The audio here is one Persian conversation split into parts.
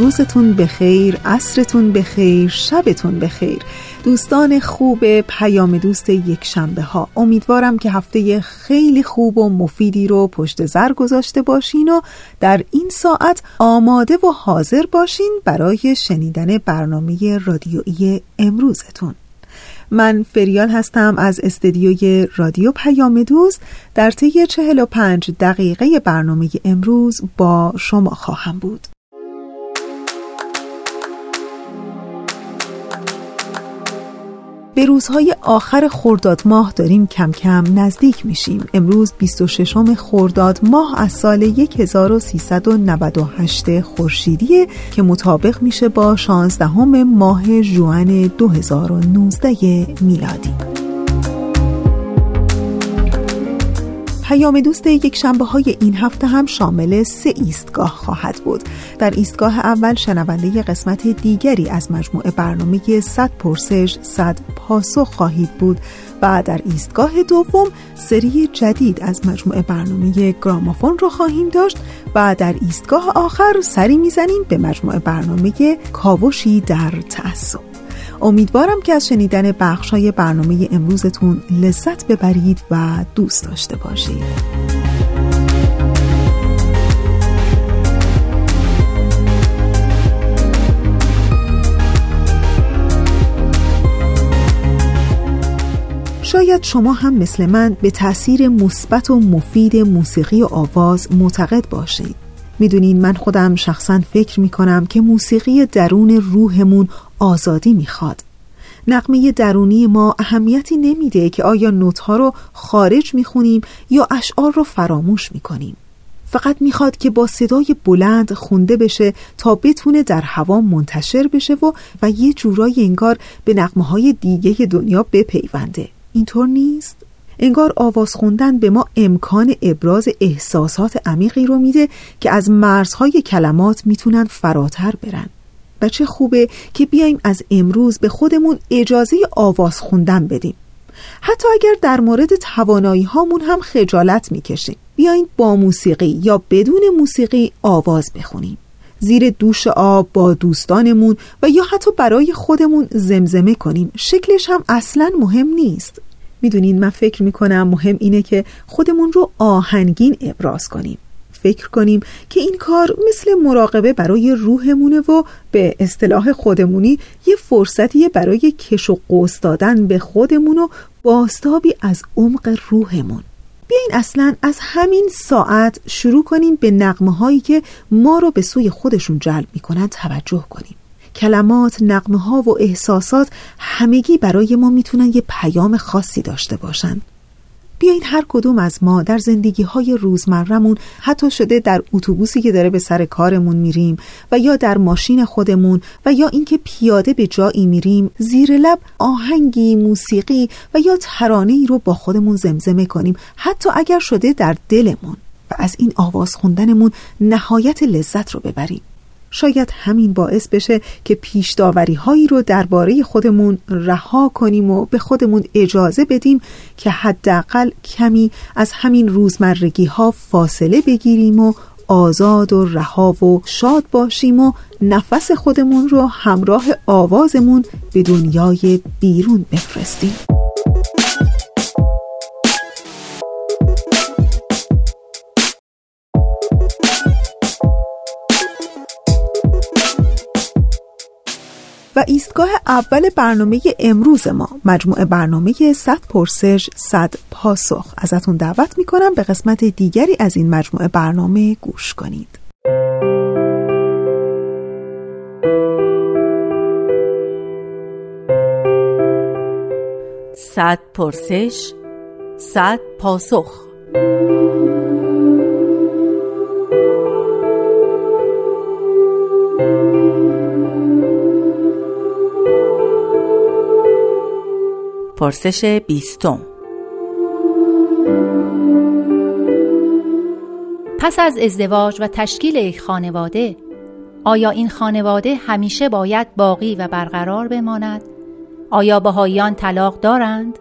روزتون بخیر، عصرتون بخیر، شبتون بخیر. دوستان خوب پیام دوست یک شنبه ها امیدوارم که هفته خیلی خوب و مفیدی رو پشت زر گذاشته باشین و در این ساعت آماده و حاضر باشین برای شنیدن برنامه رادیویی امروزتون. من فریال هستم از استدیوی رادیو پیام دوست. در طی 45 دقیقه برنامه امروز با شما خواهم بود. به روزهای آخر خرداد ماه داریم کم کم نزدیک میشیم. امروز 26 خرداد ماه از سال 1398 خورشیدی که مطابق میشه با 16 ماه جوان 2019 میلادی. پیام دوست یک شنبه های این هفته هم شامل سه ایستگاه خواهد بود. در ایستگاه اول شنونده قسمت دیگری از مجموعه برنامه 100 پرسش 100 پاسخ خواهید بود و در ایستگاه دوم سری جدید از مجموعه برنامه گرامافون رو خواهیم داشت و در ایستگاه آخر سری می‌زنیم به مجموعه برنامه کاوشی در تعصب. امیدوارم که از شنیدن های برنامه امروزتون لذت ببرید و دوست داشته باشید. شاید شما هم مثل من به تاثیر مثبت و مفید موسیقی و آواز معتقد باشید. می‌دونین من خودم شخصا فکر می‌کنم که موسیقی درون روحمون آزادی می‌خواد. نقمه درونی ما اهمیتی نمیده که آیا نوتها رو خارج می‌خونیم یا اشعار رو فراموش می‌کنیم. فقط می‌خواد که با صدای بلند خونده بشه تا بتونه در هوا منتشر بشه و و یه جورای انگار به نقمه های دیگه دنیا بپیونده. اینطور نیست؟ انگار آواز خوندن به ما امکان ابراز احساسات عمیقی رو میده که از مرزهای کلمات می‌تونن فراتر برن. و چه خوبه که بیایم از امروز به خودمون اجازه آواز خوندن بدیم. حتی اگر در مورد توانایی هامون هم خجالت می‌کشیم. بیاین با موسیقی یا بدون موسیقی آواز بخونیم. زیر دوش آب با دوستانمون و یا حتی برای خودمون زمزمه کنیم. شکلش هم اصلا مهم نیست. می‌دونین من فکر می‌کنم مهم اینه که خودمون رو آهنگین ابراز کنیم. فکر کنیم که این کار مثل مراقبه برای روحمونه و به اصطلاح خودمونی یه فرصتیه برای کش و قوس دادن به خودمون و باستابی از عمق روحمون. بیاین اصلا از همین ساعت شروع کنیم به نقمه هایی که ما رو به سوی خودشون جلب می‌کنن توجه کنیم. کلمات، نقمه ها و احساسات همگی برای ما می‌تونن یه پیام خاصی داشته باشن. بیاین هر کدوم از ما در زندگی های روزمرمون حتی شده در اتوبوسی که داره به سر کارمون میریم و یا در ماشین خودمون و یا اینکه پیاده به جایی میریم زیر لب آهنگی موسیقی و یا ترانه رو با خودمون زمزمه کنیم حتی اگر شده در دلمون. و از این آواز خوندنمون نهایت لذت رو ببریم. شاید همین باعث بشه که پیش هایی رو درباره خودمون رها کنیم و به خودمون اجازه بدیم که حداقل کمی از همین روزمرگی ها فاصله بگیریم و آزاد و رها و شاد باشیم و نفس خودمون رو همراه آوازمون به دنیای بیرون بفرستیم. و ایستگاه اول برنامه امروز ما مجموعه برنامه 100 پرسش 100 پاسخ. ازتون دعوت می‌کنم به قسمت دیگری از این مجموعه برنامه گوش کنید. صد پرسش صد پاسخ. پرسش بیستم پس از ازدواج و تشکیل یک خانواده آیا این خانواده همیشه باید باقی و برقرار بماند؟ آیا بهاییان طلاق دارند؟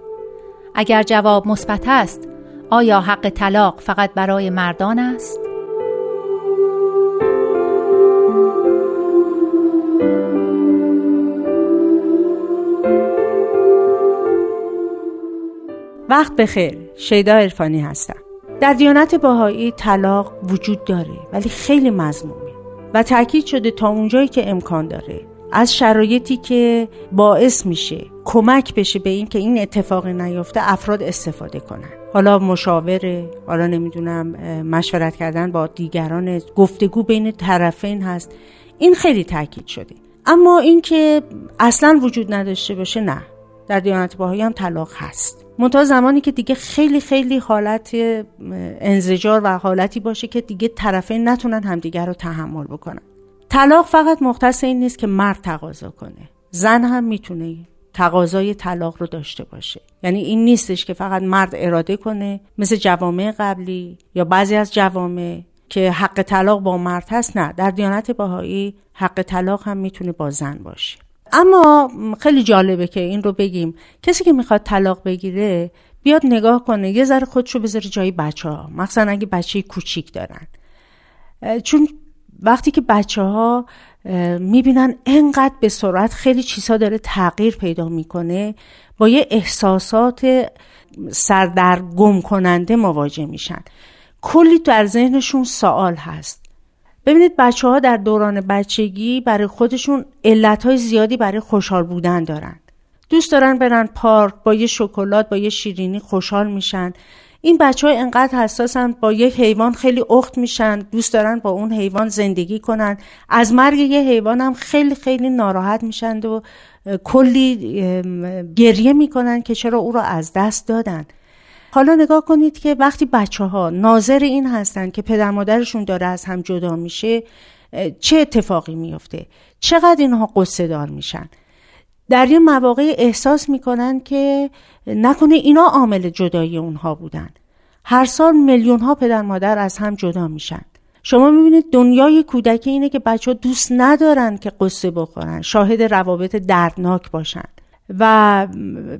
اگر جواب مثبت است آیا حق طلاق فقط برای مردان است؟ وقت بخیر. شیدا عرفانی هستم. در دیانت باهایی طلاق وجود داره ولی خیلی مضمومه و تاکید شده تا اونجایی که امکان داره از شرایطی که باعث میشه کمک بشه به این که این اتفاق نیفته افراد استفاده کنن. حالا مشاوره حالا نمی‌دونم مشورت کردن با دیگران گفتگو بین طرفین هست. این خیلی تاکید شده. اما اینکه اصلا وجود نداشته باشه نه. در دیانت باهایی هم طلاق هست. منتها زمانی که دیگه خیلی خیلی حالت انزجار و حالتی باشه که دیگه طرفین نتونن همدیگر رو تحمل بکنن. طلاق فقط مختص این نیست که مرد تقاضا کنه. زن هم می‌تونه تقاضای طلاق رو داشته باشه. یعنی این نیستش که فقط مرد اراده کنه مثل جوامع قبلی یا بعضی از جوامع که حق طلاق با مرد هست نه. در دیانت باهایی حق طلاق هم می‌تونه با زن باشه. اما خیلی جالبه که این رو بگیم. کسی که می‌خواد طلاق بگیره بیاد نگاه کنه یه ذره خودشو بذاره جای بچه ها مخصوصا اگه بچه کوچیک دارن. چون وقتی که بچه ها می‌بینن انقدر به سرعت خیلی چیزها داره تغییر پیدا می‌کنه با یه احساسات سردرگم کننده مواجه میشن. کلی در ذهنشون سوال هست. ببینید بچه ها در دوران بچگی برای خودشون علت زیادی برای خوشحال بودن دارن. دوست دارن برن پارک با یه شکلات با یه شیرینی خوشحال میشن. این بچه های انقدر حساسن با یک حیوان خیلی اخت میشن دوست دارن با اون حیوان زندگی کنن. از مرگ یه حیوان هم خیلی خیلی ناراحت میشن و کلی گریه می‌کنن که چرا او را از دست دادن. حالا نگاه کنید که وقتی بچه ها ناظر این هستن که پدر مادرشون داره از هم جدا میشه چه اتفاقی میفته چقدر اینها قصه دار میشن؟ در یه مواقع احساس می‌کنن که نکنه اینا عامل جدایی اونها بودن. هر سال میلیون ها پدر مادر از هم جدا میشن. شما می‌بینید دنیای کودکی اینه که بچه ها دوست ندارن که قصه بخورن شاهد روابط دردناک باشن. و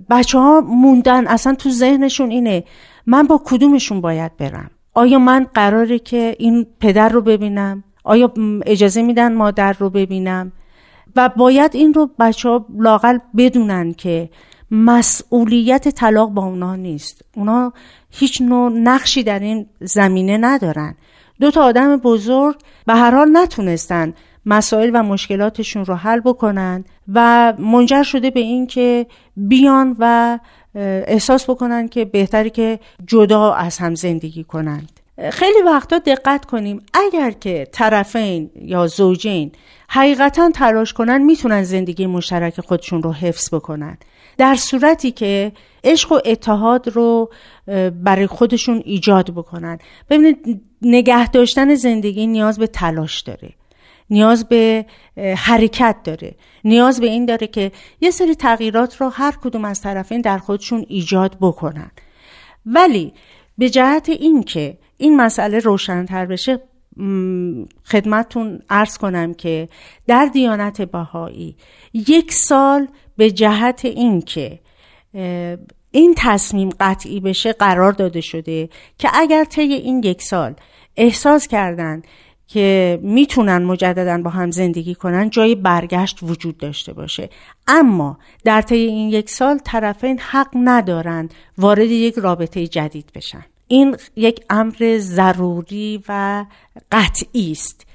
بچه ها موندن اصلا تو ذهنشون اینه من با کدومشون باید برم؟ آیا من قراره که این پدر رو ببینم؟ آیا اجازه میدن مادر رو ببینم؟ و باید این رو بچه ها لاقل بدونن که مسئولیت طلاق با اونا نیست. اونا هیچ نوع نقشی در این زمینه ندارن. دو تا آدم بزرگ به هر حال نتونستن مسائل و مشکلاتشون رو حل بکنن و منجر شده به این که بیان و احساس بکنن که بهتری که جدا از هم زندگی کنند. خیلی وقتا دقت کنیم اگر که طرفین یا زوجین حقیقتا تلاش کنن می‌تونن زندگی مشترک خودشون رو حفظ بکنن. در صورتی که عشق و اتحاد رو برای خودشون ایجاد بکنن. ببینید نگه داشتن زندگی نیاز به تلاش داره. نیاز به حرکت داره. نیاز به این داره که یه سری تغییرات رو هر کدوم از طرفین در خودشون ایجاد بکنن. ولی به جهت این که این مسئله روشنتر بشه خدمتتون ارز کنم که در دیانت بهایی یک سال به جهت این که این تصمیم قطعی بشه قرار داده شده که اگر طی این یک سال احساس کردن که می‌تونن مجددا با هم زندگی کنن جای برگشت وجود داشته باشه. اما در طی این یک سال طرفین حق ندارن وارد یک رابطه جدید بشن. این یک امر ضروری و قطعی است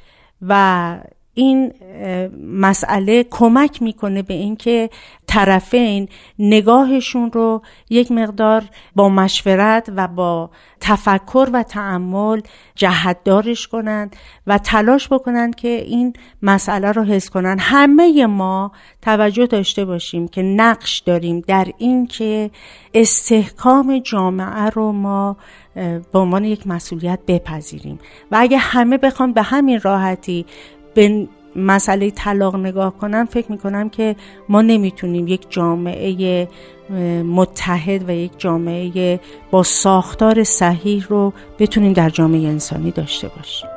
و این مسئله کمک می‌کنه به اینکه طرفین نگاهشون رو یک مقدار با مشورت و با تفکر و تعمل جهتدارش کنند و تلاش بکنند که این مسئله رو حس کنند. همه ما توجه داشته باشیم که نقش داریم در اینکه استحکام جامعه رو ما به عنوان یک مسئولیت بپذیریم. و اگه همه بخوام به همین راحتی به مسئله طلاق نگاه کنم فکر می‌کنم که ما نمی‌تونیم یک جامعه متحد و یک جامعه با ساختار صحیح رو بتونیم در جامعه انسانی داشته باشیم.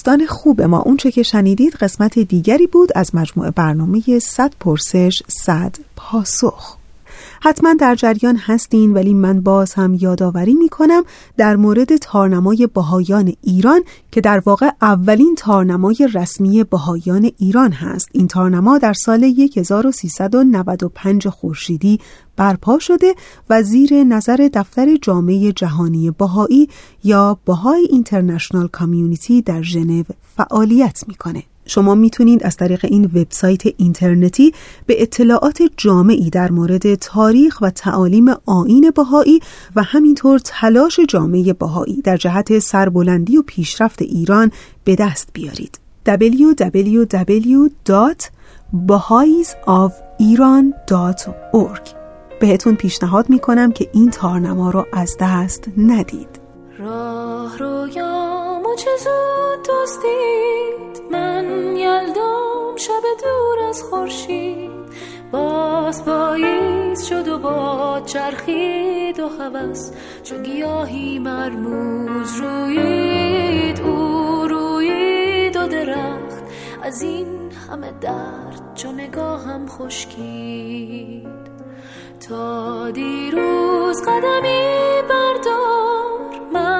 دوستان خوب ما. اونچه که شنیدید قسمت دیگری بود از مجموعه برنامه 100 پرسش 100 پاسخ. حتما در جریان هستین ولی من باز هم یادآوری می کنم در مورد تارنمای بهایان ایران که در واقع اولین تارنمای رسمی بهایان ایران هست این تارنما در سال 1395 خورشیدی برپا شده و زیر نظر دفتر جامعه جهانی بهایی یا بهای اینترنشنال کامیونیتی در ژنو فعالیت می‌کنه. شما می‌تونید از طریق این وبسایت اینترنتی به اطلاعات جامعی در مورد تاریخ و تعالیم آین بهایی و همینطور تلاش جامعه بهایی در جهت سربلندی و پیشرفت ایران به دست بیارید. www.bahaisofiran.org بهتون پیشنهاد می‌کنم که این تارنما رو از دست ندید راه رویام چه زود دوستید من یلدام شب دور از خورشید. باز پاییز شد و با چرخید و هوس. چو گیاهی مرموز روید او روید و درخت. از این همه درد چو نگاهم خشکید. تا دیروز قدمی بردار. من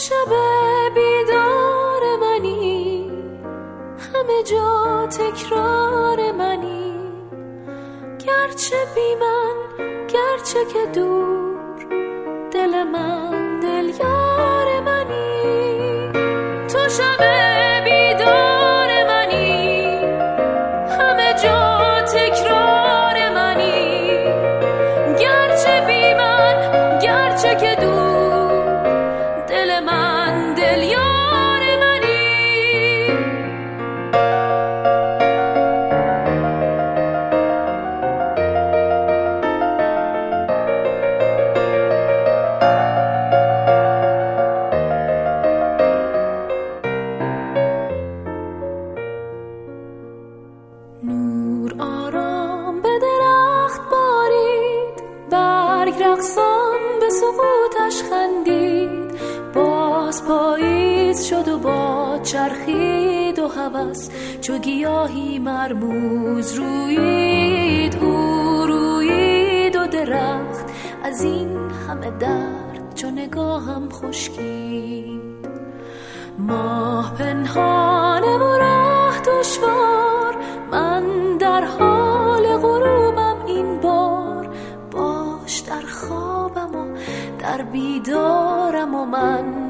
شب بیدار منی همه جا تکرار منی. گرچه بی من گرچه که دور چو گیاهی مرموز روید او روید و درخت. از این همه درد چو نگاهم خشکید. ماه پنهانه و راه دشوار من در حال غروبم این بار. باش در خوابم و در بیدارم و من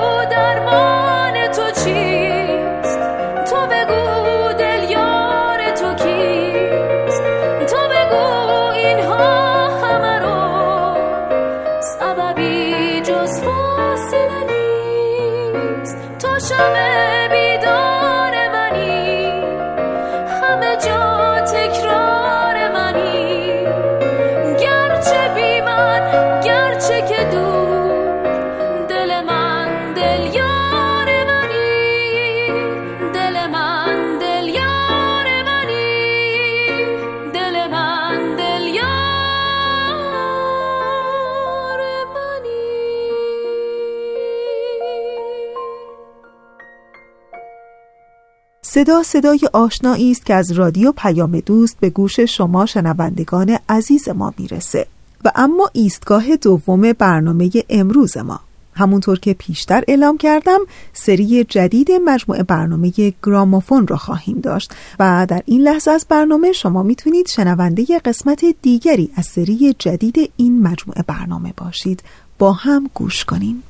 صدا صدای آشنایی است که از رادیو پیام دوست به گوش شما شنوندگان عزیز ما می‌رسه. و اما ایستگاه دوم برنامه امروز ما. همونطور که پیشتر اعلام کردم سری جدید مجموعه برنامه گرامافون را خواهیم داشت. و در این لحظه از برنامه شما می‌تونید شنونده قسمت دیگری از سری جدید این مجموعه برنامه باشید. با هم گوش کنیم.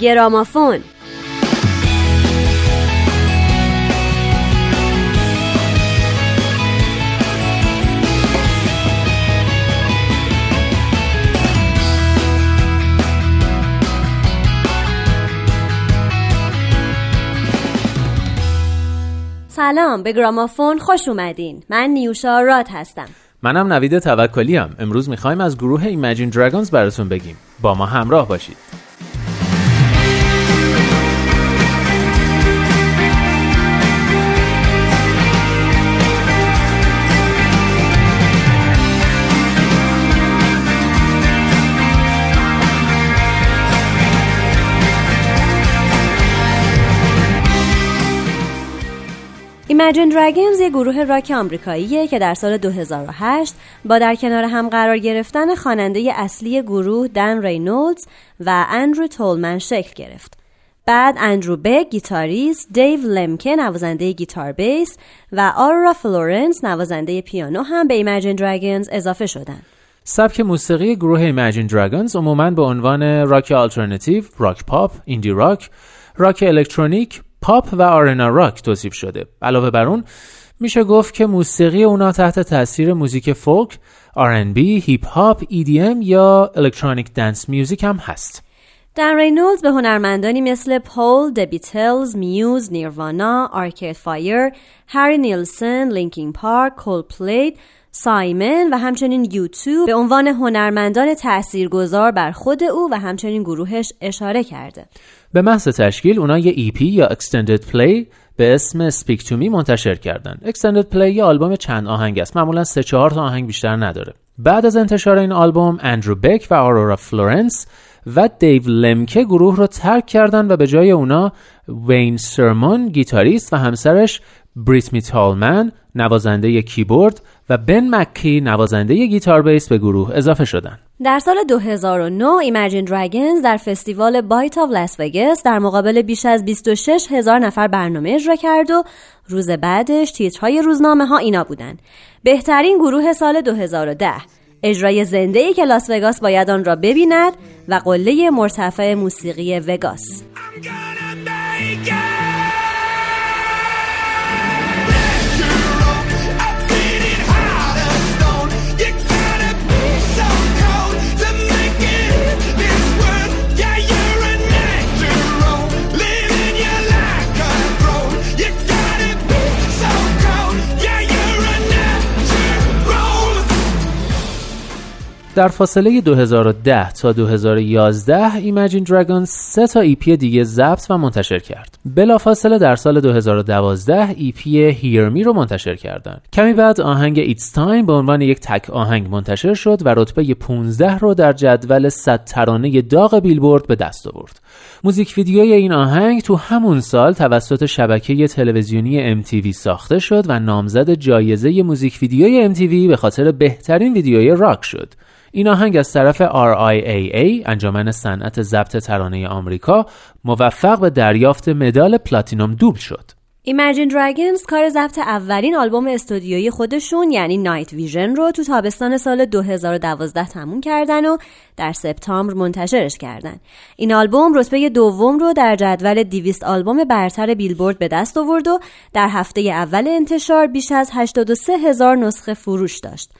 گرامافون. سلام به گرامافون خوش اومدین. من نیوشا رات هستم. منم نوید توکلی هم. امروز می‌خوایم از گروه ایمجین دراگونز براتون بگیم. با ما همراه باشید. Imagine Dragons یه گروه راک آمریکاییه که در سال 2008 با در کنار هم قرار گرفتن خواننده اصلی گروه دن رینولدز و اندرو تولمن شکل گرفت. بعد اندرو بک گیتاریست، دیو لمکه نوازنده گیتار بیس و آرورا فلورنس نوازنده پیانو هم به ایمجین دراگونز اضافه شدن. سبک موسیقی گروه ایمجین دراگونز عموماً به عنوان راک آلترناتیو، راک پاپ، ایندی راک، راک الکترونیک، پاپ و آرنا راک توصیف شده. علاوه بر اون میشه گفت که موسیقی اونا تحت تاثیر موزیک فولک، R&B، هیپ هاپ، EDM یا electronic dance music هم هست. دن رینولدز به هنرمندانی مثل پول، د بیتلز، میوز، نیروانا، آرکید فایر، هری نیلسن، لینکین پارک، کلدپلی، سایمن و همچنین یوتیوب به عنوان هنرمندان تاثیرگذار بر خود او و همچنین گروهش اشاره کرده. به محض تشکیل اونا یه EP یا Extended Play به اسم Speak to Me منتشر کردن. Extended Play یه آلبوم چند آهنگ است. معمولا سه چهار تا آهنگ بیشتر نداره. بعد از انتشار این آلبوم اندرو بک و آرورا فلورنس و دیو لمکه گروه رو ترک کردن و به جای اونا وین سرمون گیتاریست و همسرش بریتنی تالمن نوازنده کیبورد و بن مکی نوازنده گیتار بیس به گروه اضافه شدن. در سال 2009 ایمجین دراگونز در فستیوال Bite of Las Vegas در مقابل بیش از 26 هزار نفر برنامه اجرا کرد و روز بعدش تیترهای روزنامه ها اینا بودن. بهترین گروه سال 2010 اجرای زنده ای که لاس وگاس باید آن را ببیند و قله مرتفع موسیقی وگاس. در فاصله 2010 تا 2011 ایمجین دراگونز سه تا EP دیگه ضبط و منتشر کرد. بلافاصله در سال 2012 EP Hear Me رو منتشر کردند. کمی بعد آهنگ It's Time به عنوان یک تک آهنگ منتشر شد و رتبه 15 رو در جدول 100 ترانه داغ بیلبورد به دست آورد. موزیک ویدیوی این آهنگ تو همون سال توسط شبکه تلویزیونی MTV ساخته شد و نامزد جایزه موزیک ویدیوی MTV به خاطر بهترین ویدیوی راک شد. این آهنگ از طرف RIAA انجمن صنعت ضبط ترانه آمریکا موفق به دریافت مدال پلاتینوم دوبل شد. Imagine Dragons کار ضبط اولین آلبوم استودیویی خودشون یعنی نایت ویژن رو تو تابستان سال 2012 تموم کردن و در سپتامبر منتشرش کردن. این آلبوم رتبه دوم رو در جدول 200 آلبوم برتر بیلبورد به دست آورد و در هفته اول انتشار بیش از 83 هزار نسخه فروش داشت.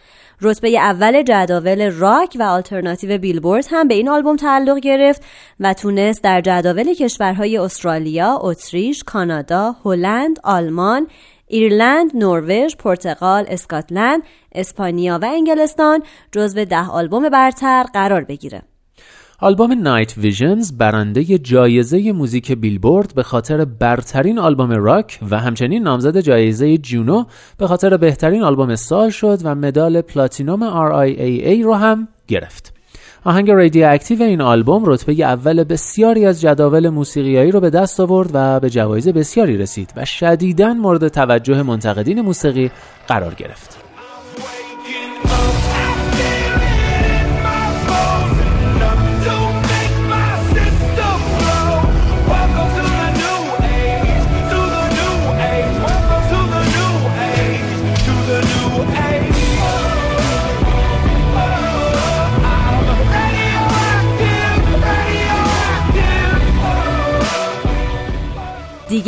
رتبه اول جداول راک و آلترناتیو بیلبورد هم به این آلبوم تعلق گرفت و تونست در جداول کشورهای استرالیا، اتریش، کانادا، هلند، آلمان، ایرلند، نروژ، پرتغال، اسکاتلند، اسپانیا و انگلستان جزو ده آلبوم برتر قرار بگیره. آلبوم Night Visions برنده جایزه موزیک بیلبورد به خاطر برترین آلبوم راک و همچنین نامزد جایزه جونو به خاطر بهترین آلبوم سال شد و مدال پلاتینوم RIAA رو هم گرفت. آهنگ رادیو اکتیو این آلبوم رتبه اول بسیاری از جداول موسیقیایی رو به دست آورد و به جوایز بسیاری رسید و شدیداً مورد توجه منتقدین موسیقی قرار گرفت.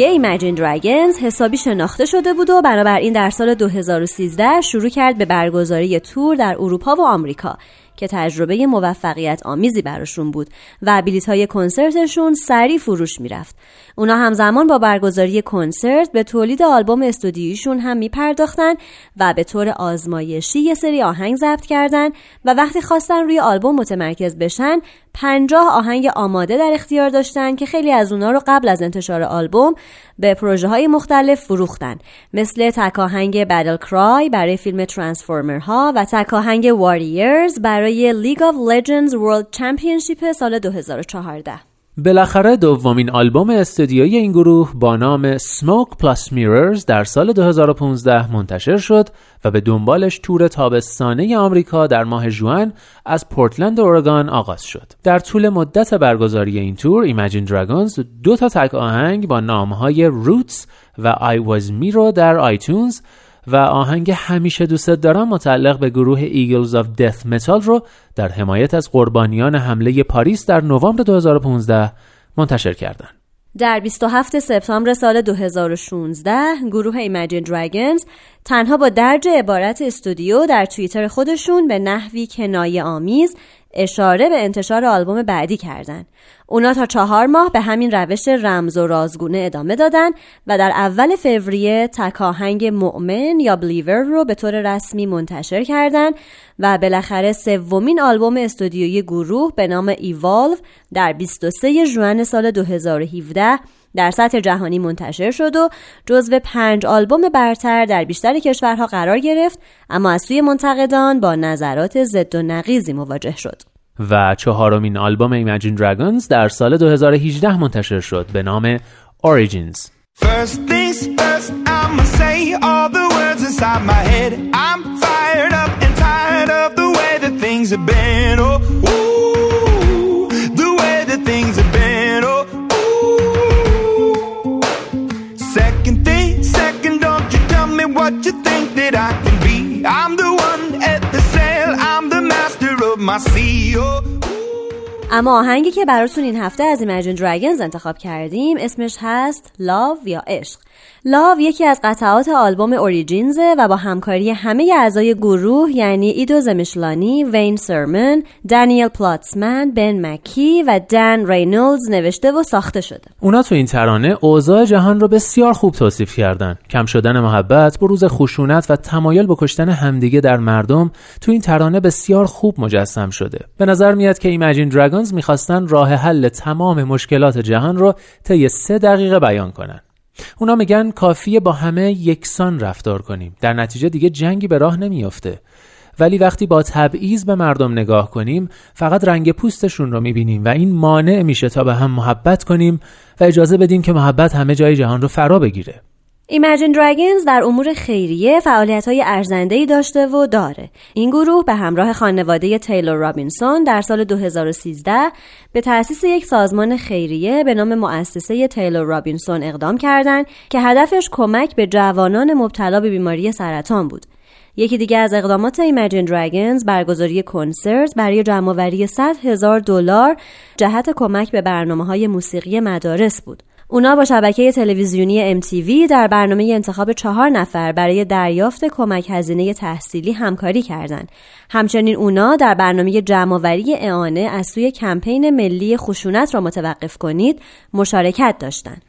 دیگه ایمجین دراگنز حسابی شناخته شده بود و بنابراین در سال 2013 شروع کرد به برگزاری تور در اروپا و آمریکا که تجربه موفقیت آمیزی براشون بود و بلیت های کنسرتشون سریع فروش می‌رفت. اونا همزمان با برگزاری کنسرت به تولید آلبوم استودیویشون هم میپرداختن و به طور آزمایشی یه سری آهنگ ضبط کردن و وقتی خواستن روی آلبوم متمرکز بشن پنجاه آهنگ آماده در اختیار داشتن که خیلی از اونا رو قبل از انتشار آلبوم به پروژه های مختلف فروختن. مثل تک آهنگ Battle Cry برای فیلم ترانسفورمرها و تک آهنگ Warriors برای League of Legends World Championship سال 2014 بالاخره دومین آلبوم استودیویی این گروه با نام Smoke Plus Mirrors در سال 2015 منتشر شد و به دنبالش تور تابستانه آمریکا در ماه جون از پورتلند اورگان آغاز شد. در طول مدت برگزاری این تور Imagine Dragons دو تا تک آهنگ با نامهای Roots و I Was Me رو در آیتونز و آهنگ همیشه دوست دارم متعلق به گروه Eagles of Death Metal رو در حمایت از قربانیان حمله پاریس در نوامبر 2015 منتشر کردند. در 27 سپتامبر سال 2016 گروه Imagine Dragons تنها با درج عبارت استودیو در توییتر خودشون به نحوی کنایه آمیز اشاره به انتشار آلبوم بعدی کردند. اونا تا چهار ماه به همین روش رمز و رازگونه ادامه دادن و در اول فوریه تکاهنگ مؤمن یا بلیور رو به طور رسمی منتشر کردند و بالاخره سومین آلبوم استودیویی گروه به نام ایوالو در 23 ژوئن سال 2017 در سطح جهانی منتشر شد و جزو پنج آلبوم برتر در بیشتر کشورها قرار گرفت اما از سوی منتقدان با نظرات ضد و نقیزی مواجه شد و چهارمین آلبوم Imagine Dragons در سال 2018 منتشر شد به نام Origins First things first, I'ma say all the words inside my head. I'm اما آهنگی که براتون این هفته از Imagine Dragons انتخاب کردیم اسمش هست Love یا عشق لاو یکی از قطعات آلبوم اوریجینزه و با همکاری همه اعضای گروه یعنی ایدو زمشلانی، وین سرمن، دانیل پلاتسمن، بن مکی و دن رینولدز نوشته و ساخته شده. اونا تو این ترانه اوضاع جهان رو بسیار خوب توصیف کردن. کم شدن محبت، بروز خشونت و تمایل به کشتن همدیگه در مردم تو این ترانه بسیار خوب مجسم شده. به نظر میاد که ایمجین دراگونز می‌خواستن راه حل تمام مشکلات جهان رو طی سه دقیقه بیان کنن. اونا میگن کافیه با همه یکسان رفتار کنیم. در نتیجه دیگه جنگی به راه نمیافته. ولی وقتی با تبعیض به مردم نگاه کنیم فقط رنگ پوستشون رو می‌بینیم و این مانع میشه تا به هم محبت کنیم و اجازه بدیم که محبت همه جای جهان رو فرا بگیره. Imagine Dragons در امور خیریه فعالیت های ارزنده داشته و داره. این گروه به همراه خانواده تیلور رابینسون در سال 2013 به تأسیس یک سازمان خیریه به نام مؤسسه تیلور رابینسون اقدام کردند که هدفش کمک به جوانان مبتلا به بیماری سرطان بود. یکی دیگه از اقدامات Imagine Dragons برگزاری کنسرت برای جمعآوری 100 هزار دلار جهت کمک به برنامه های موسیقی مدارس بود. اونا با شبکه تلویزیونی MTV در برنامه انتخاب چهار نفر برای دریافت کمک هزینه تحصیلی همکاری کردند. همچنین اونا در برنامه جمعآوری اعانه از سوی کمپین ملی خشونت را متوقف کنید مشارکت داشتند.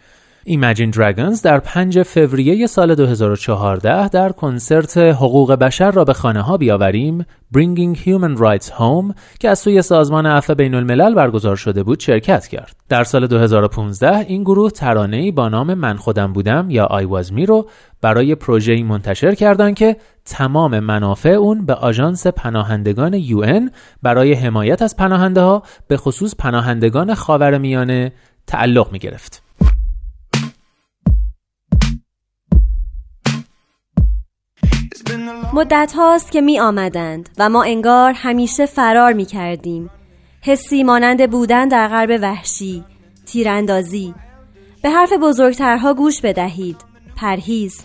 Imagine Dragons در 5 فوریه سال 2014 در کنسرت حقوق بشر را به خانه ها بیاوریم Bringing Human Rights Home که از سوی سازمان عفو بین الملل برگزار شده بود شرکت کرد. در سال 2015 این گروه ترانه‌ای با نام من خودم بودم یا I Was Me رو برای پروژه‌ای منتشر کردند که تمام منافع اون به آژانس پناهندگان UN برای حمایت از پناهنده ها به خصوص پناهندگان خاورمیانه تعلق می گرفت. مدت هاست که می آمدند و ما انگار همیشه فرار می کردیم. حسی مانند بودن در غرب وحشی تیراندازی. به حرف بزرگترها گوش بدهید. پرهیز.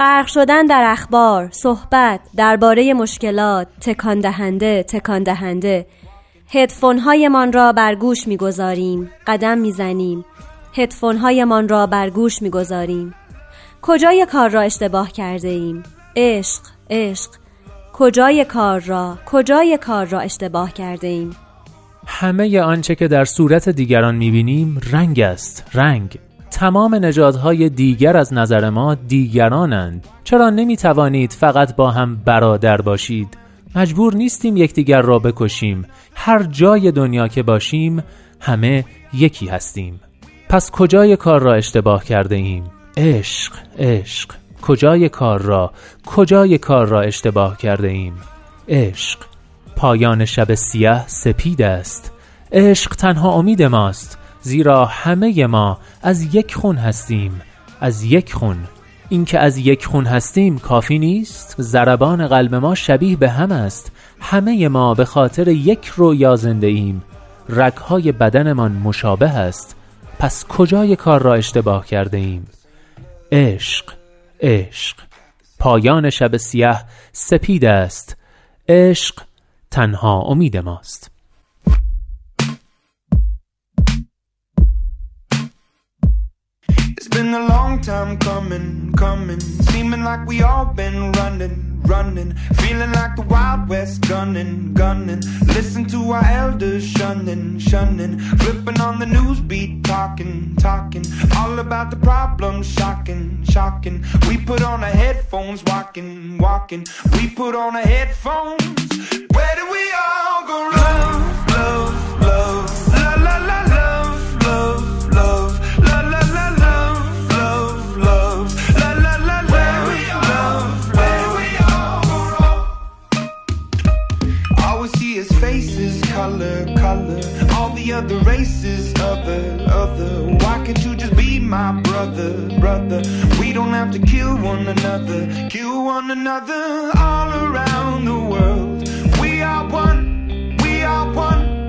غرق شدن در اخبار صحبت درباره مشکلات تکان دهنده تکان دهنده هدفون هایمان را بر گوش می‌گذاریم قدم می‌زنیم هدفون هایمان را بر گوش می‌گذاریم کجای کار را اشتباه کرده ایم؟ عشق عشق. کجای کار را کجای کار را اشتباه کرده ایم؟ همه آنچه که در صورت دیگران می‌بینیم رنگ است رنگ. تمام نژادهای دیگر از نظر ما دیگرانند. چرا نمی‌توانید فقط با هم برادر باشید؟ مجبور نیستیم یکدیگر را بکشیم. هر جای دنیا که باشیم همه یکی هستیم. پس کجای کار را اشتباه کرده ایم؟ عشق عشق. کجای کار را کجای کار را اشتباه کرده ایم؟ عشق. پایان شب سیاه سپید است. عشق تنها امید ماست زیرا همه ما از یک خون هستیم. از یک خون. اینکه از یک خون هستیم کافی نیست. ضربان قلب ما شبیه به هم است. همه ما به خاطر یک رویا زنده ایم. رگهای بدنمان مشابه است. پس کجای کار را اشتباه کرده ایم؟ عشق. عشق پایان شب سیاه سپید است عشق تنها امید ماست been a long time coming, coming. Seeming like we all been running, running. Feeling like the Wild West gunning, gunning. Listen to our elders shunning, shunning. Flipping on the news beat, talking, talking. All about the problems, shocking. Walking, walking. We put on our headphones. Where do we all go? Love, love, love. La la la love, love, love. La la la love, love, love. La la la Where we all go wrong? See faces, color, color. All the other races, other, other. Why can't you just my brother, brother? We don't have to kill one another, kill one another all around the world. We are one, we are one.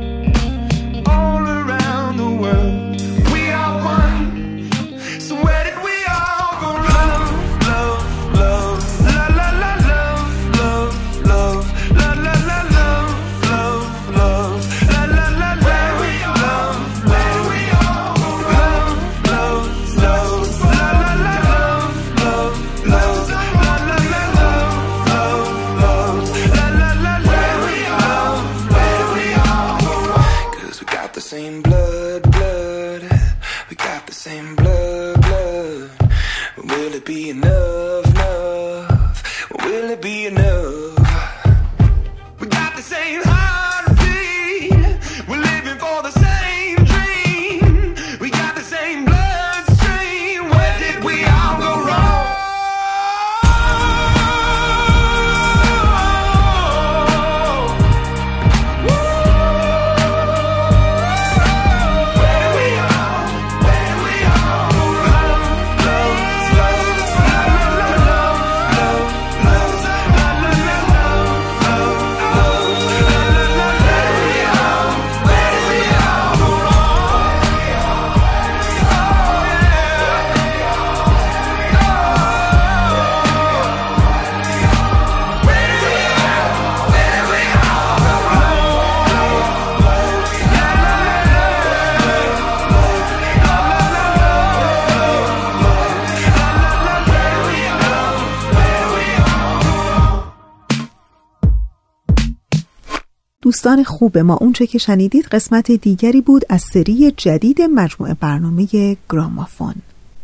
دوستان خوب ما اونچه که شنیدید قسمت دیگری بود از سری جدید مجموعه برنامه گرامافون.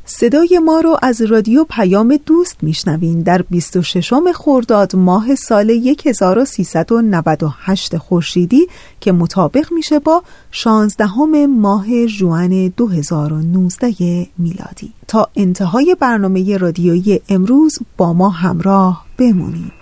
صدای ما رو از رادیو پیام دوست میشنوین. در 26 خرداد ماه سال 1398 خورشیدی که مطابق میشه با 16 ماه ژوئن 2019 میلادی. تا انتهای برنامه رادیویی امروز با ما همراه بمونید.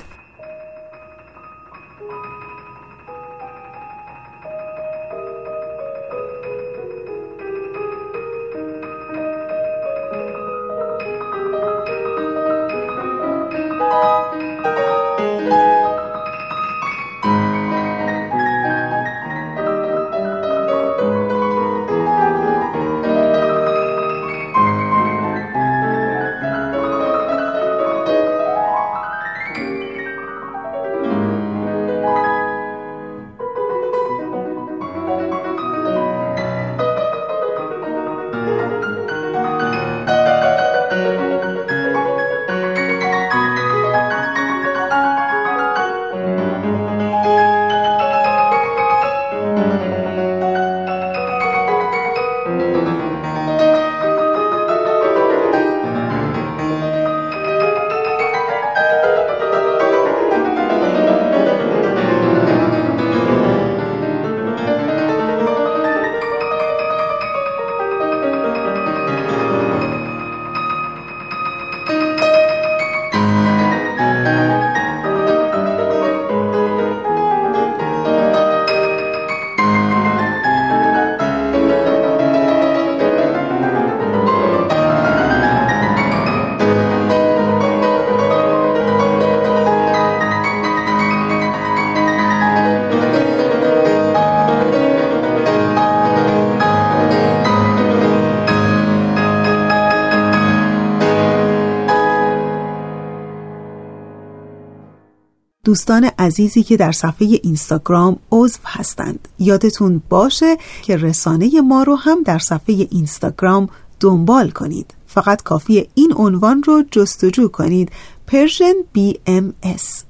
دوستان عزیزی که در صفحه اینستاگرام عضو هستند. یادتون باشه که رسانه ما رو هم در صفحه اینستاگرام دنبال کنید. فقط کافی این عنوان رو جستجو کنید. Persian BMS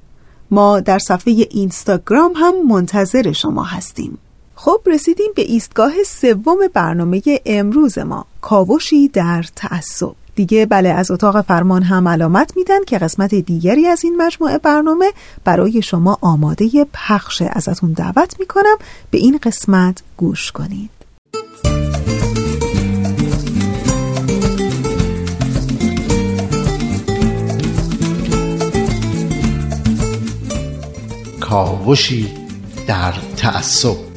ما در صفحه اینستاگرام هم منتظر شما هستیم. خب رسیدیم به ایستگاه سوم برنامه امروز ما. کاوشی در تعصب. دیگه بله از اتاق فرمان هم علامت میدن که قسمت دیگری از این مجموعه برنامه برای شما آماده پخش ازتون دعوت می‌کنم. به این قسمت گوش کنید. کاوشی در تعصب.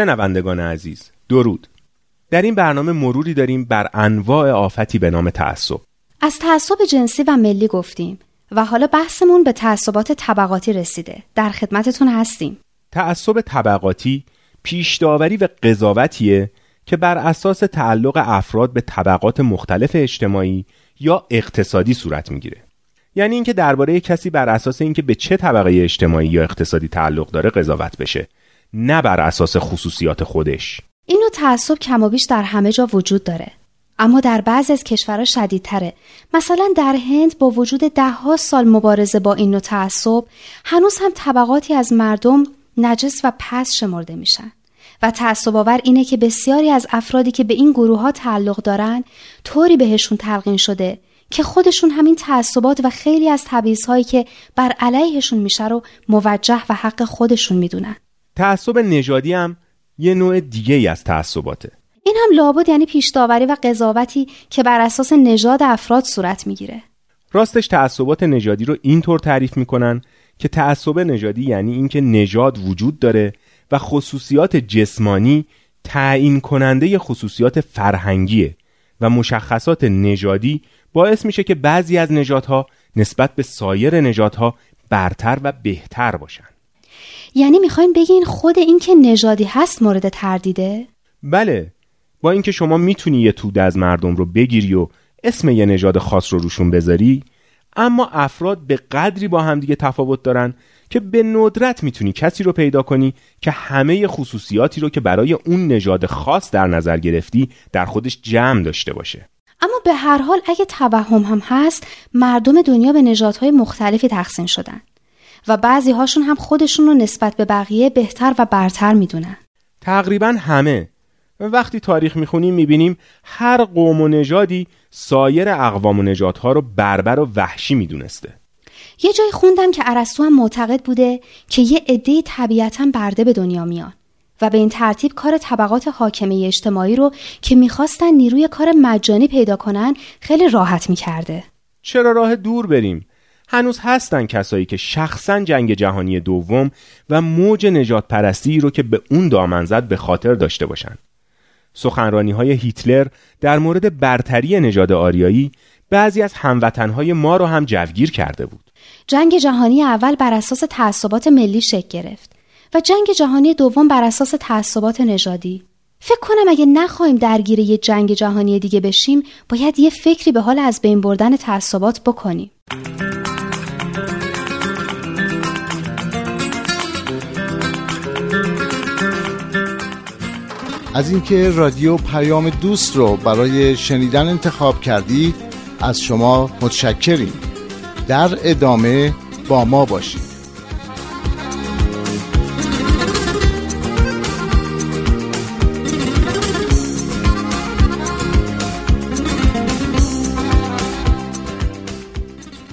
شنوندگان عزیز درود. در این برنامه مروری داریم بر انواع آفتی به نام تعصب. از تعصب جنسی و ملی گفتیم و حالا بحثمون به تعصبات طبقاتی رسیده. در خدمتتون هستیم. تعصب طبقاتی پیش داوری و قضاوتیه که بر اساس تعلق افراد به طبقات مختلف اجتماعی یا اقتصادی صورت می‌گیره. یعنی اینکه درباره کسی بر اساس اینکه به چه طبقه اجتماعی یا اقتصادی تعلق داره قضاوت بشه. نه بر اساس خصوصیات خودش. این نوع تعصب کمابیش در همه جا وجود داره. اما در بعضی از کشورها شدیدتره. مثلا در هند با وجود دهها سال مبارزه با این نوع تعصب هنوز هم طبقاتی از مردم نجس و پس شمرده میشن. و تعصب آور اینه که بسیاری از افرادی که به این گروه ها تعلق دارن طوری بهشون تلقین شده که خودشون همین تعصبات و خیلی از هایی که بر علیهشون میشه رو موجه و حق خودشون می‌دونن. تعصب نژادی هم یه نوع دیگه ای از تعصباته. این هم لابد یعنی پیش داوری و قضاوتی که بر اساس نژاد افراد صورت می‌گیره. راستش تعصبات نژادی رو اینطور تعریف می‌کنن که تعصب نژادی یعنی اینکه نژاد وجود داره و خصوصیات جسمانی تعیین کننده خصوصیات فرهنگیه و مشخصات نژادی باعث میشه که بعضی از نژادها نسبت به سایر نژادها برتر و بهتر باشن. یعنی می‌خواین بگین خود این که نژادی هست مورد تردیده؟ بله. با اینکه شما می‌تونی یه توده از مردم رو بگیری و اسم یه نژاد خاص رو روشون بذاری اما افراد به قدری با همدیگه تفاوت دارن که به ندرت می‌تونی کسی رو پیدا کنی که همه خصوصیاتی رو که برای اون نژاد خاص در نظر گرفتی در خودش جمع داشته باشه. اما به هر حال اگه توهم هم هست مردم دنیا به نژادهای مختلفی تقسیم شدن. و بعضی هاشون هم خودشون رو نسبت به بقیه بهتر و برتر می‌دونن. تقریبا همه. وقتی تاریخ می‌خونیم می‌بینیم هر قوم و نژادی سایر اقوام و نژادها رو بربر و وحشی می‌دونسته. یه جای خوندم که ارسطو هم معتقد بوده که یه عده طبیعتا برده به دنیا میان و به این ترتیب کار طبقات حاکمه اجتماعی رو که می‌خواستن نیروی کار مجانی پیدا کنن خیلی راحت می‌کرده. چرا راه دور بریم؟ هنوز هستن کسایی که شخصا جنگ جهانی دوم و موج نجات پرستی رو که به اون دامن زد به خاطر داشته باشن. سخنرانی های هیتلر در مورد برتری نژاد آریایی بعضی از هموطنهای ما رو هم جوگیر کرده بود. جنگ جهانی اول بر اساس تعصبات ملی شکل گرفت و جنگ جهانی دوم بر اساس تعصبات نژادی. فکر کنم اگه نخواهیم درگیر یه جنگ جهانی دیگه بشیم باید یه فکری به حال از بین بردن تعصبات بکنیم. از اینکه رادیو پیام دوست رو برای شنیدن انتخاب کردید از شما متشکریم. در ادامه با ما باشید.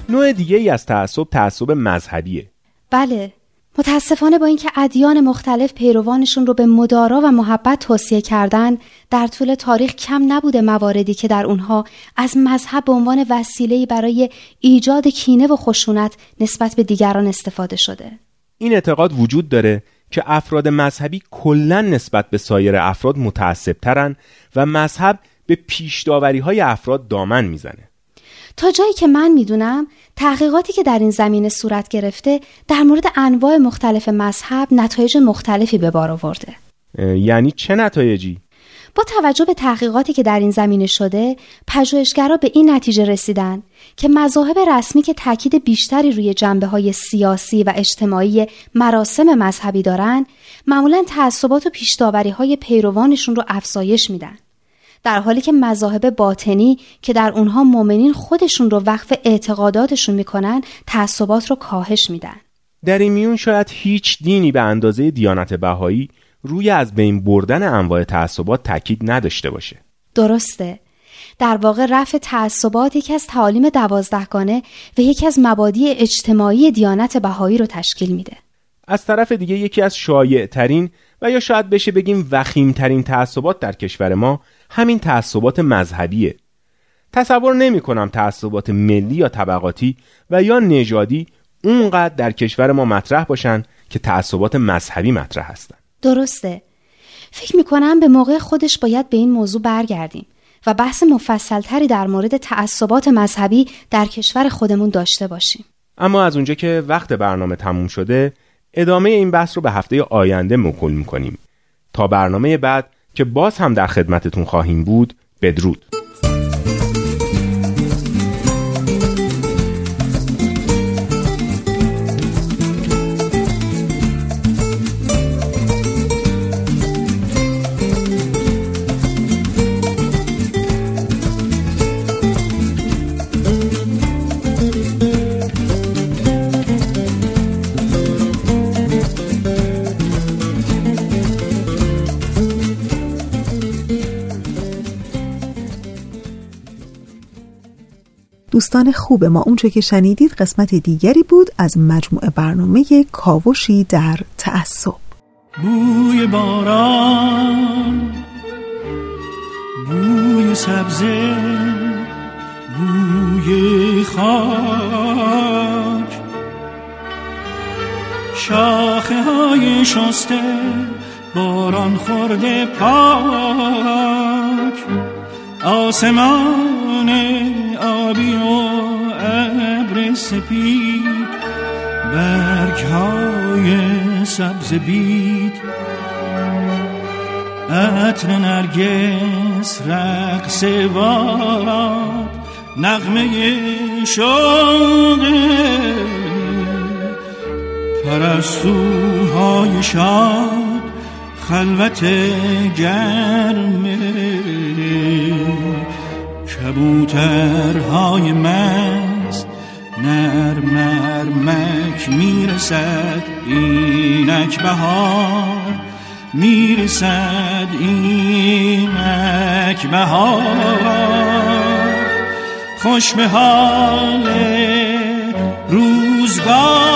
نوع دیگه ای از تعصب تعصب مذهبیه. بله متاسفانه با اینکه ادیان مختلف پیروانشون رو به مدارا و محبت توصیه کردن در طول تاریخ کم نبوده مواردی که در اونها از مذهب به عنوان وسیله‌ای برای ایجاد کینه و خشونت نسبت به دیگران استفاده شده. این اعتقاد وجود داره که افراد مذهبی کلا نسبت به سایر افراد متعصب و مذهب به پیشداوری های افراد دامن می‌زنه. تا جایی که من می‌دونم تحقیقاتی که در این زمینه صورت گرفته در مورد انواع مختلف مذهب نتایج مختلفی به بار آورده. یعنی چه نتایجی؟ با توجه به تحقیقاتی که در این زمینه شده پژوهشگرا به این نتیجه رسیدن که مذاهب رسمی که تاکید بیشتری روی جنبه های سیاسی و اجتماعی مراسم مذهبی دارند معمولا تعصبات و پیشداوری های پیروانشون رو افزایش میدن. در حالی که مذاهب باطنی که در اونها مؤمنین خودشون رو وقف اعتقاداتشون می‌کنن تعصبات رو کاهش میدن. در این میون شاید هیچ دینی به اندازه دیانت بهایی روی از بین بردن انواع تعصبات تاکید نداشته باشه. درسته. در واقع رفع تعصبات یکی از تعالیم دوازدهگانه و یکی از مبادی اجتماعی دیانت بهایی رو تشکیل میده. از طرف دیگه یکی از شایع ترین و یا شاید بشه بگیم وخیم ترین تعصبات در کشور ما همین تعصبات مذهبیه. تصور نمی کنم تعصبات ملی یا طبقاتی و یا نژادی اونقدر در کشور ما مطرح باشن که تعصبات مذهبی مطرح هستن. درسته. فکر می کنم به موقع خودش باید به این موضوع برگردیم و بحث مفصلتری در مورد تعصبات مذهبی در کشور خودمون داشته باشیم. اما از اونجا که وقت برنامه تموم شده ادامه این بحث رو به هفته آینده مکل می‌کنیم تا برنامه بعد که باز هم در خدمتتون خواهیم بود. بدرود. دوستان خوب ما. اونچه که شنیدید قسمت دیگری بود از مجموعه برنامه کاوشی در تعصب. بوی باران بوی سبزه بوی خاک. شاخه های شسته باران خورده پاک. آسمان آبی و ابر سپید برگ های سبز بید. عطر نرگس رقص باد نغمه شوق پرستوهای شاد. خلوت گرم کبوترهای مست نرم نرمک می‌رسد اینک بهار می‌رسد اینک بهار. خوش به حال روزگار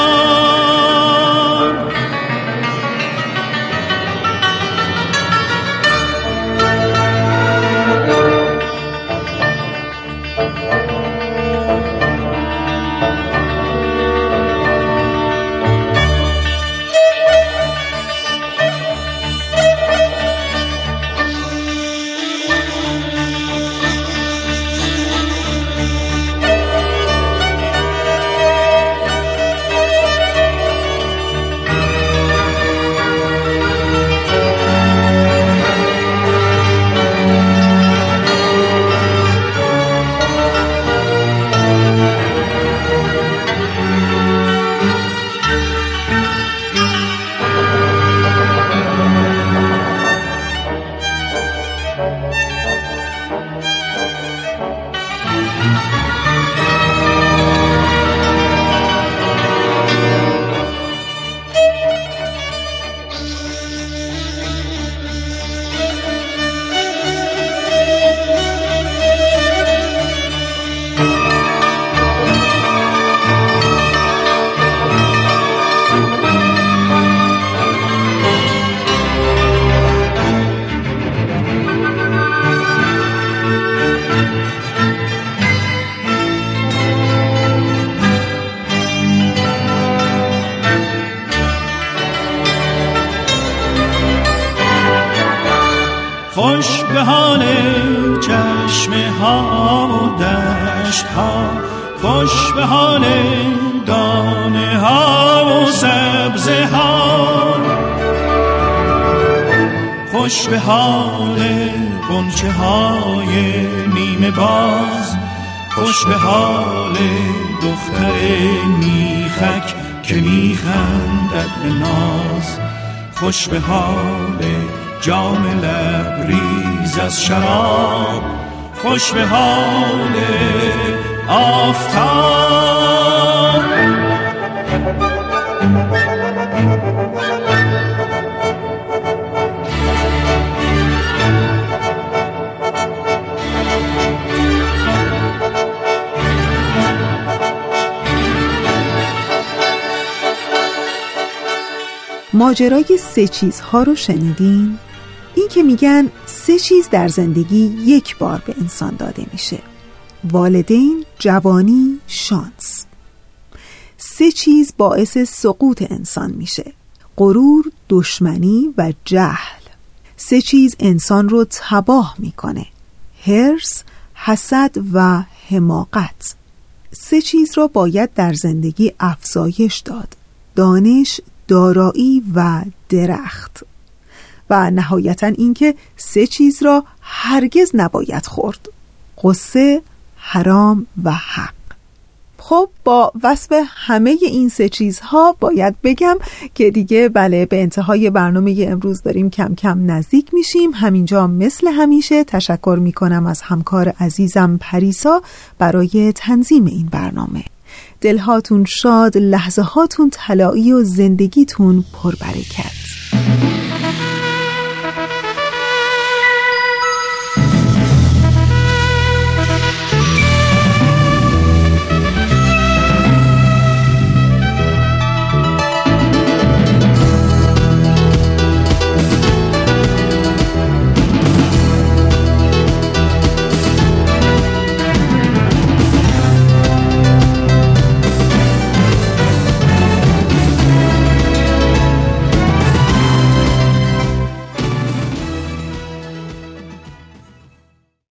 خوش به حال دانه ها و سبزه ها. خوش به حال قنچه های نیمه باز. خوش به حال دختر میخک که میخندد به ناز. خوش به حال جام لبریز از شراب. خوش به حال آفتاب ماجرای سه چیزها رو شنیدین؟ این که میگن سه چیز در زندگی یک بار به انسان داده میشه والدین، جوانی، شانس. سه چیز باعث سقوط انسان میشه غرور، دشمنی و جهل. سه چیز انسان رو تباه می‌کنه هرس، حسد و حماقت. سه چیز را باید در زندگی افزایش داد دانش، دارایی و درخت. و نهایتا اینکه سه چیز را هرگز نباید خورد قصه حرام و حق. خب با وصف همه این سه چیزها باید بگم که دیگه بله به انتهای برنامه امروز داریم کم کم نزدیک میشیم. همینجا مثل همیشه تشکر می‌کنم از همکار عزیزم پریسا برای تنظیم این برنامه. دلهاتون شاد لحظه هاتون طلایی و زندگیتون پربرکت.